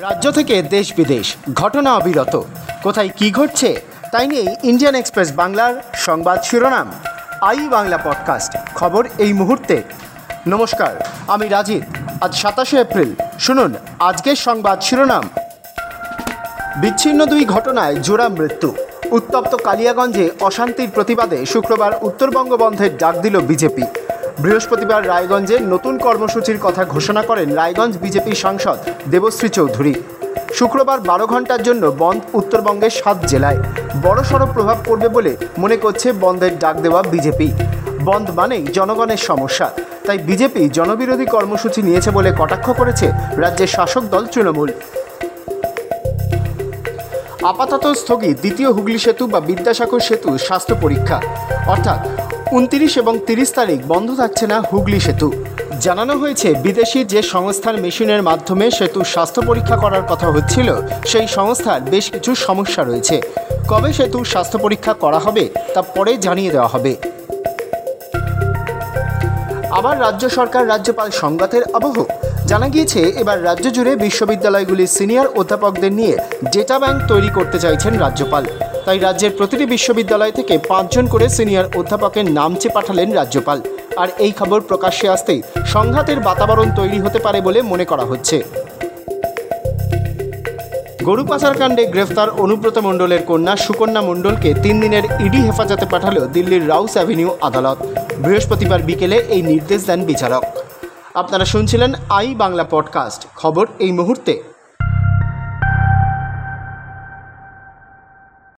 রাজ্য থেকে দেশ বিদেশ, ঘটনা অবিরত। কোথায় কি ঘটছে, তাই নিয়ে ইন্ডিয়ান এক্সপ্রেস বাংলার সংবাদ শিরোনাম। আই বাংলা পডকাস্ট, খবর এই মুহূর্তে। নমস্কার, আমি রাজীব। আজ সাতাশে এপ্রিল, শুনুন আজকের সংবাদ শিরোনাম। বিচ্ছিন্ন দুই ঘটনায় জোড়া মৃত্যু। উত্তপ্ত কালিয়াগঞ্জে অশান্তির প্রতিবাদে শুক্রবার উত্তরবঙ্গ বন্ধের ডাক দিল বিজেপি। বৃহস্পতিবার রায়গঞ্জে নতুন কর্মসূচির কথা ঘোষণা করেন রায়গঞ্জ বিজেপি সাংসদ দেবশ্রী চৌধুরী। শুক্রবার বারো ঘণ্টার জন্য বন্ধ উত্তরবঙ্গের সাত জেলায়। বড়সড় প্রভাব পড়বে বলে মনে করছে বন্ধের ডাক দেওয়া বিজেপি। বন্ধ মানেই জনগণের সমস্যা। তাই বিজেপি জনবিরোধী কর্মসূচি নিয়েছে বলে কটাক্ষ করেছে রাজ্যের শাসক দল তৃণমূল। আপাতত স্থগিত দ্বিতীয় হুগলি সেতু বা বিদ্যাসাগর সেতু স্বাস্থ্য পরীক্ষা। অর্থাৎ উনতিরিশ এবং তিরিশ তারিখ বন্ধ থাকছে না হুগলি সেতু। জানানো হয়েছে বিদেশি যে সংস্থার মেশিনের মাধ্যমে সেতু স্বাস্থ্য পরীক্ষা করার কথা হচ্ছিল, সেই সংস্থার বেশ কিছু সমস্যা রয়েছে। কবে সেতু স্বাস্থ্য পরীক্ষা করা হবে তা পরে জানিয়ে দেওয়া হবে। আবার রাজ্য সরকার রাজ্যপাল সংঘাতের আবহ। জানা গিয়েছে, এবার রাজ্য জুড়ে বিশ্ববিদ্যালয়গুলির সিনিয়র অধ্যাপকদের নিয়ে ডেটা ব্যাংক তৈরি করতে চাইছেন রাজ্যপাল। তাই রাজ্যের প্রতিটি বিশ্ববিদ্যালয় থেকে পাঁচজন করে সিনিয়র অধ্যাপকের নাম চেয়ে পাঠালেন রাজ্যপাল। আর এই খবর প্রকাশ্যে আসতেই সংঘাতের বাতাবরণ তৈরি হতে পারে বলে মনে করা হচ্ছে। গরু পাচার কাণ্ডে গ্রেফতার অনুব্রত মণ্ডলের কন্যা সুকন্যা মণ্ডলকে তিন দিনের ইডি হেফাজতে পাঠালো দিল্লির রাউস অ্যাভিনিউ আদালত। বৃহস্পতিবার বিকেলে এই নির্দেশ দেন বিচারক। আপনারা শুনছিলেন আই বাংলা পডকাস্ট। খবর এই মুহূর্তে।